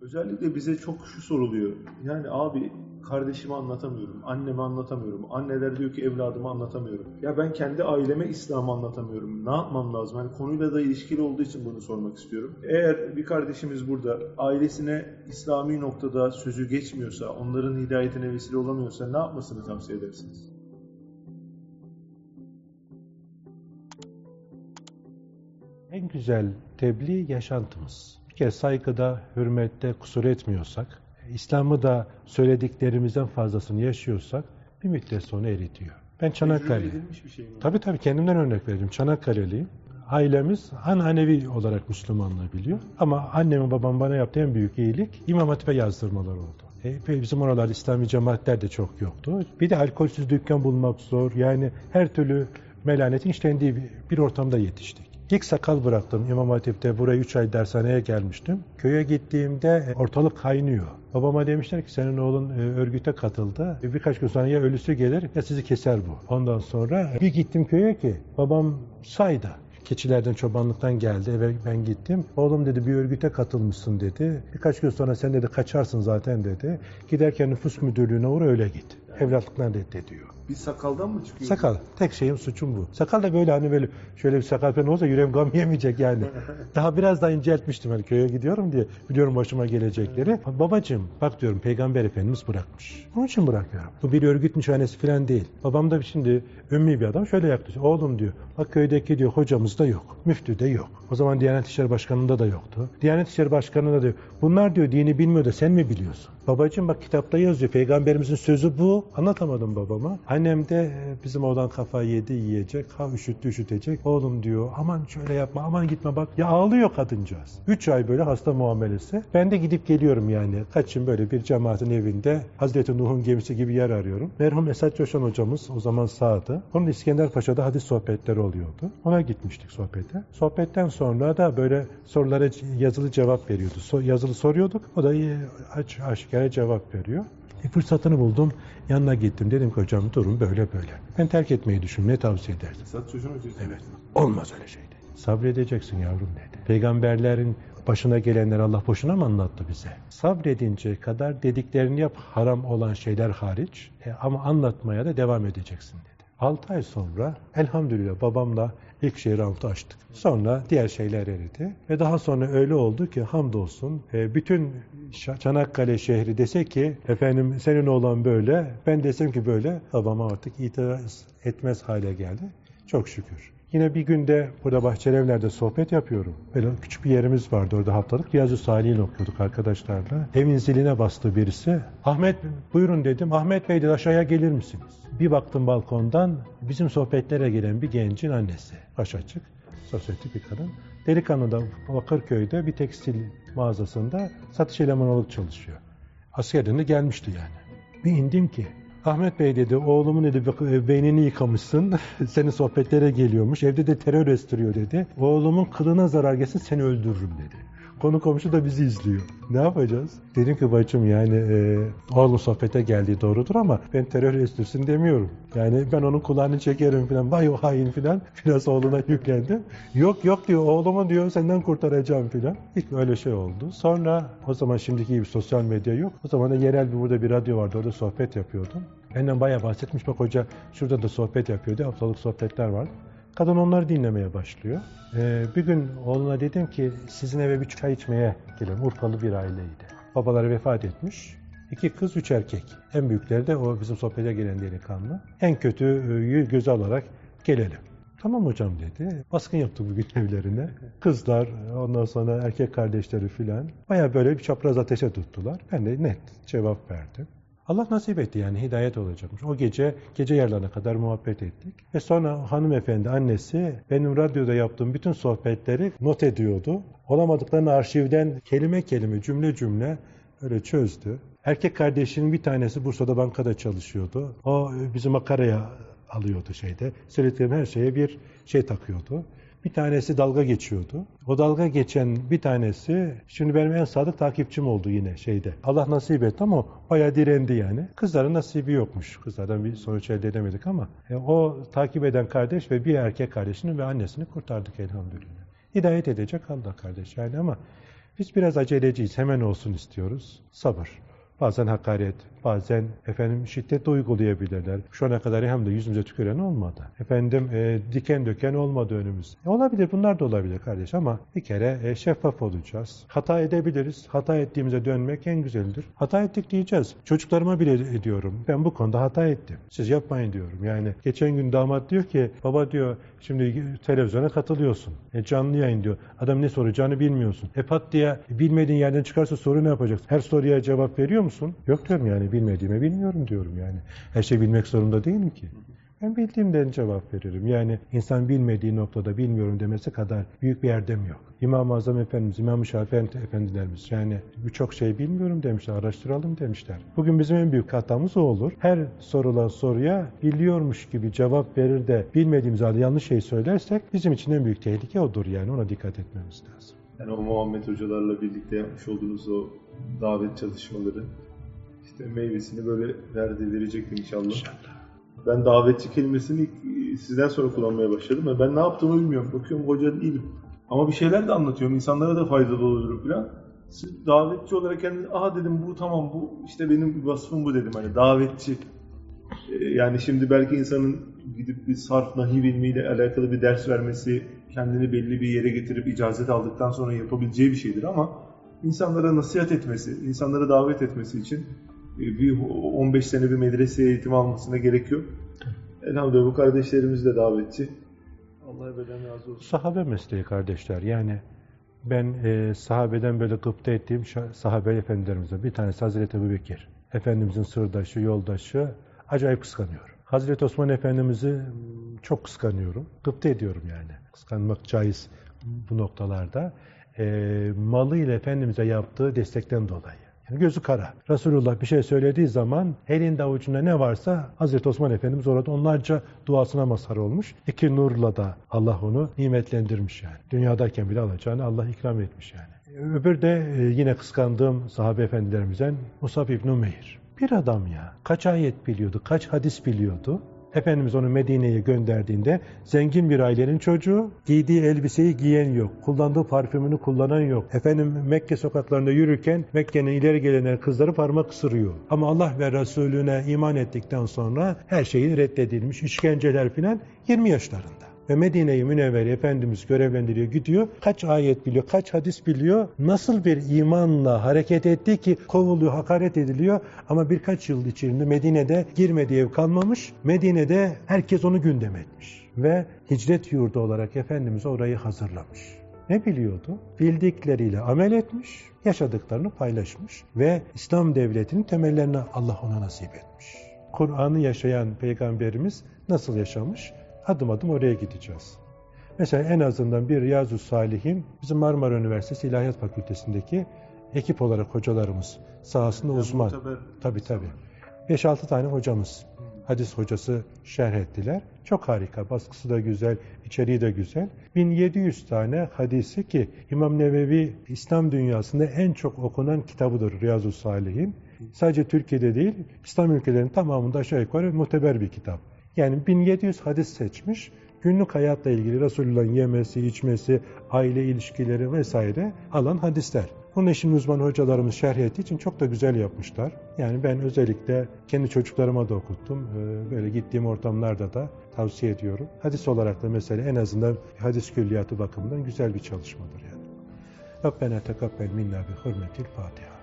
Özellikle bize çok şu soruluyor. Yani abi kardeşime anlatamıyorum, anneme anlatamıyorum. Anneler diyor ki evladıma anlatamıyorum. Ya ben kendi aileme İslam'ı anlatamıyorum. Ne yapmam lazım? Hani konuyla da ilişkili olduğu için bunu sormak istiyorum. Eğer bir kardeşimiz burada ailesine İslami noktada sözü geçmiyorsa, onların hidayetine vesile olamıyorsa ne yapmasını tavsiye edersiniz? En güzel tebliğ yaşantımız. Kere saygıda, hürmette kusur etmiyorsak, İslam'ı da söylediklerimizden fazlasını yaşıyorsak bir müddet sonra eritiyor. Ben Çanakkale. Şey? Tabii tabii kendimden örnek vereyim. Çanakkale'liyim. Ailemiz ananevi olarak Müslümanlığı biliyor. Ama annemin babam bana yaptığı en büyük iyilik İmam Hatip'e yazdırmalar oldu. E, bizim oralar İslami cemaatler de çok yoktu. Bir de alkolsüz dükkan bulmak zor. Yani her türlü melanetin işlendiği bir ortamda yetiştik. İlk sakal bıraktım İmam Hatip'te. Buraya 3 ay dershaneye gelmiştim. Köye gittiğimde ortalık kaynıyor. Babama demişler ki senin oğlun e, örgüte katıldı. E, birkaç gün sonra ya ölüsü gelir ya sizi keser bu. Ondan sonra bir gittim köye ki babam sayda. Keçilerden çobanlıktan geldi eve ben gittim. Oğlum dedi bir örgüte katılmışsın dedi. Birkaç gün sonra sen dedi kaçarsın zaten dedi. Giderken nüfus müdürlüğüne uğra öyle git. Evlatlıktan reddediyor. Bir sakaldan mı çıkıyor? Sakal. Tek şeyim suçum bu. Sakal da böyle hani böyle şöyle bir sakal falan olsa yüreğim gam yemeyecek yani. Daha biraz daha inceltmiştim hani köye gidiyorum diye biliyorum başıma gelecekleri. Babacığım bak diyorum peygamber efendimiz bırakmış. Onun için bırakıyorum. Bu bir örgüt nişanesi falan değil. Babam da şimdi ümmi bir adam şöyle yaklaşıyor. Oğlum diyor bak köydeki diyor hocamız da yok. Müftü de yok. O zaman Diyanet İşleri Başkanı'nda da yoktu. Diyanet İşleri Başkanı'nda da yok. Bunlar diyor dini bilmiyor da sen mi biliyorsun? Babacığım bak kitapta yazıyor. Peygamberimizin sözü bu. Anlatamadım babama. Annem de e, bizim oğlan kafayı yedi yiyecek. Ha üşüttü üşütecek. Oğlum diyor aman şöyle yapma aman gitme bak. Ya ağlıyor kadıncağız. Üç ay böyle hasta muamelesi. Ben de gidip geliyorum yani. Kaçın böyle bir cemaatin evinde Hazreti Nuh'un gemisi gibi yer arıyorum. Merhum Esat Coşan hocamız o zaman sağdı. Onun İskender Paşa'da hadis sohbetleri oluyordu. Ona gitmiştik sohbete. Sohbetten sonra da böyle sorulara yazılı cevap veriyordu. So- yazılı soruyorduk. O da aç, aşikare cevap veriyor. Bir fırsatını buldum. Yanına gittim. Dedim ki hocam durum böyle böyle. Ben terk etmeyi düşünüyorum. Ne tavsiye edersin? Esat çocuğun hocası. Evet. Olmaz öyle şey dedi. Sabredeceksin yavrum dedi. Peygamberlerin başına gelenler Allah boşuna mı anlattı bize? Sabredinceye kadar dediklerini yap haram olan şeyler hariç e, ama anlatmaya da devam edeceksin dedi. 6 ay sonra elhamdülillah babamla ilk şey roundu açtık. Sonra diğer şeyler eridi. Ve daha sonra öyle oldu ki hamdolsun e, bütün Çanakkale şehri dese ki efendim senin oğlan böyle ben desem ki böyle babama artık itiraz etmez hale geldi. Çok şükür. Yine bir günde burada Bahçelievler'de sohbet yapıyorum. Böyle küçük bir yerimiz vardı orada haftalık. Riyazu Salih'in okuyorduk arkadaşlarla. Evin ziline bastı birisi. Ahmet buyurun dedim. Ahmet Bey dedi aşağıya gelir misiniz? Bir baktım balkondan bizim sohbetlere gelen bir gencin annesi. Baş açık, sosyetik bir kadın. Delikanlı da Bakırköy'de bir tekstil mağazasında satış elemanı olarak çalışıyor. Askerden de gelmişti yani. Bir indim ki Ahmet Bey dedi oğlumun dedi e, beynini yıkamışsın. Senin sohbetlere geliyormuş. Evde de terör estiriyor dedi. Oğlumun kılına zarar gelsin seni öldürürüm dedi. Konu komşu da bizi izliyor. Ne yapacağız? Dedim ki bacım yani e, oğlum sohbete geldiği doğrudur ama ben terör estirsin demiyorum. Yani ben onun kulağını çekerim falan. Vay o hain falan. Biraz oğluna yüklendim. Yok yok diyor oğlumu diyor senden kurtaracağım falan. İlk öyle şey oldu. Sonra o zaman şimdiki gibi sosyal medya yok. O zaman da yerel bir burada bir radyo vardı. Orada sohbet yapıyordum. Benden bayağı bahsetmiş. Bak hoca şurada da sohbet yapıyordu. Haftalık sohbetler vardı. Kadın onları dinlemeye başlıyor. Ee, bir gün oğluna dedim ki sizin eve bir çay içmeye gelelim. Urfalı bir aileydi. Babaları vefat etmiş. İki kız, üç erkek. En büyükleri de o bizim sohbete gelen delikanlı. En kötüyü göze alarak gelelim. Tamam hocam dedi. Baskın yaptı bugün evlerine. Kızlar, ondan sonra erkek kardeşleri filan. Baya böyle bir çapraz ateşe tuttular. Ben de net cevap verdim. Allah nasip etti yani hidayet olacakmış. O gece gece yarılarına kadar muhabbet ettik. Ve sonra hanımefendi annesi benim radyoda yaptığım bütün sohbetleri not ediyordu. Olamadıklarını arşivden kelime kelime cümle cümle öyle çözdü. Erkek kardeşinin bir tanesi Bursa'da bankada çalışıyordu. O bizi makaraya alıyordu şeyde. Söylediğim her şeye bir şey takıyordu. Bir tanesi dalga geçiyordu. O dalga geçen bir tanesi şimdi benim en sadık takipçim oldu yine şeyde. Allah nasip etti ama bayağı direndi yani. Kızların nasibi yokmuş. Kızlardan bir sonuç elde edemedik ama e, o takip eden kardeş ve bir erkek kardeşini ve annesini kurtardık elhamdülillah. Hidayet edecek Allah kardeş yani ama Biz biraz aceleciyiz, hemen olsun istiyoruz. Sabır. Bazen hakaret, bazen efendim şiddet de uygulayabilirler. Şu ana kadar hem de yüzümüze tüküren olmadı. Efendim e, diken döken olmadı önümüz. E, olabilir bunlar da olabilir kardeş ama bir kere e, şeffaf olacağız. Hata edebiliriz. Hata ettiğimize dönmek en güzeldir. Hata ettik diyeceğiz. Çocuklarıma bile ediyorum. Ben bu konuda hata ettim. Siz yapmayın diyorum. Yani geçen gün damat diyor ki baba diyor şimdi televizyona katılıyorsun. E, canlı yayın diyor. Adam ne soracağını bilmiyorsun. E pat diye bilmediğin yerden çıkarsa soru ne yapacaksın? Her soruya cevap veriyor musun? Yok diyorum yani bilmediğimi bilmiyorum diyorum yani. Her şey bilmek zorunda değilim ki. Ben bildiğimden cevap veririm. Yani insan bilmediği noktada bilmiyorum demesi kadar büyük bir erdem yok. İmam-ı Azam Efendimiz, İmam-ı Şafii Efendilerimiz yani birçok şey bilmiyorum demişler, araştıralım demişler. Bugün bizim en büyük hatamız o olur. Her sorulan soruya biliyormuş gibi cevap verir de bilmediğimiz halde yanlış şey söylersek bizim için en büyük tehlike odur yani ona dikkat etmemiz lazım. Yani o Muhammed hocalarla birlikte yapmış olduğunuz o davet çalışmaları işte meyvesini böyle verdi verecektim inşallah. İnşallah. Ben davetçi kelimesini sizden sonra kullanmaya başladım ve ben ne yaptığımı bilmiyorum. Bakıyorum hoca değilim. Ama bir şeyler de anlatıyorum. insanlara da faydalı olurum falan. Siz davetçi olarak yani aha dedim bu tamam bu işte benim vasfım bu dedim hani davetçi. Ee, yani şimdi belki insanın gidip bir sarf nahiv ilmiyle alakalı bir ders vermesi, kendini belli bir yere getirip icazet aldıktan sonra yapabileceği bir şeydir ama insanlara nasihat etmesi, insanlara davet etmesi için e, bir 15 sene bir medrese eğitimi almasına gerek yok. Elhamdülillah bu kardeşlerimiz de davetçi. Allah ebeden razı olsun. Sahabe mesleği kardeşler. Yani ben e, sahabeden böyle gıpta ettiğim sahabe efendilerimizden bir tanesi Hazreti Ebu Bekir. Efendimizin sırdaşı, yoldaşı acayip kıskanıyorum. Hazreti Osman Efendimiz'i m, çok kıskanıyorum. Gıpta ediyorum yani. Kıskanmak caiz bu noktalarda. E, malıyla Efendimiz'e yaptığı destekten dolayı. Yani gözü kara. Resulullah bir şey söylediği zaman elinde avucunda ne varsa Hazreti Osman Efendimiz orada onlarca duasına mazhar olmuş. İki nurla da Allah onu nimetlendirmiş yani. Dünyadayken bile alacağını Allah ikram etmiş yani. Öbür de e, yine kıskandığım sahabe efendilerimizden Musab İbn Umeyr. Bir adam ya. Kaç ayet biliyordu, kaç hadis biliyordu. Efendimiz onu Medine'ye gönderdiğinde zengin bir ailenin çocuğu, giydiği elbiseyi giyen yok, kullandığı parfümünü kullanan yok. Efendim Mekke sokaklarında yürürken Mekke'nin ileri gelenler kızları parmak ısırıyor. Ama Allah ve Resulüne iman ettikten sonra her şeyi reddedilmiş, işkenceler filan 20 yaşlarında. Ve Medine-i Münevvere Efendimiz görevlendiriyor, gidiyor. Kaç ayet biliyor, kaç hadis biliyor. Nasıl bir imanla hareket etti ki kovuluyor, hakaret ediliyor. Ama birkaç yıl içinde Medine'de girmediği ev kalmamış. Medine'de herkes onu gündem etmiş. Ve hicret yurdu olarak Efendimiz orayı hazırlamış. Ne biliyordu? Bildikleriyle amel etmiş, yaşadıklarını paylaşmış ve İslam devletinin temellerini Allah ona nasip etmiş. Kur'an'ı yaşayan peygamberimiz nasıl yaşamış? Adım adım oraya gideceğiz. Mesela en azından bir Riyazu Salihin bizim Marmara Üniversitesi İlahiyat Fakültesindeki ekip olarak hocalarımız sahasında Yani uzman. Tabii tabii. 5-6 tane hocamız hadis hocası şerh ettiler. Çok harika. Baskısı da güzel, içeriği de güzel. 1700 tane hadisi ki İmam Nevevi İslam dünyasında en çok okunan kitabıdır Riyazu Salihin. Sadece Türkiye'de değil, İslam ülkelerinin tamamında aşağı yukarı muteber bir kitap. Yani 1700 hadis seçmiş. Günlük hayatla ilgili Resulullah'ın yemesi, içmesi, aile ilişkileri vesaire alan hadisler. Bunun için uzman hocalarımız şerh ettiği için çok da güzel yapmışlar. Yani ben özellikle kendi çocuklarıma da okuttum. Ee, Böyle gittiğim ortamlarda da tavsiye ediyorum. Hadis olarak da mesela en azından hadis külliyatı bakımından güzel bir çalışmadır yani. Rabbena tekabbel minna bi hürmetil Fatiha.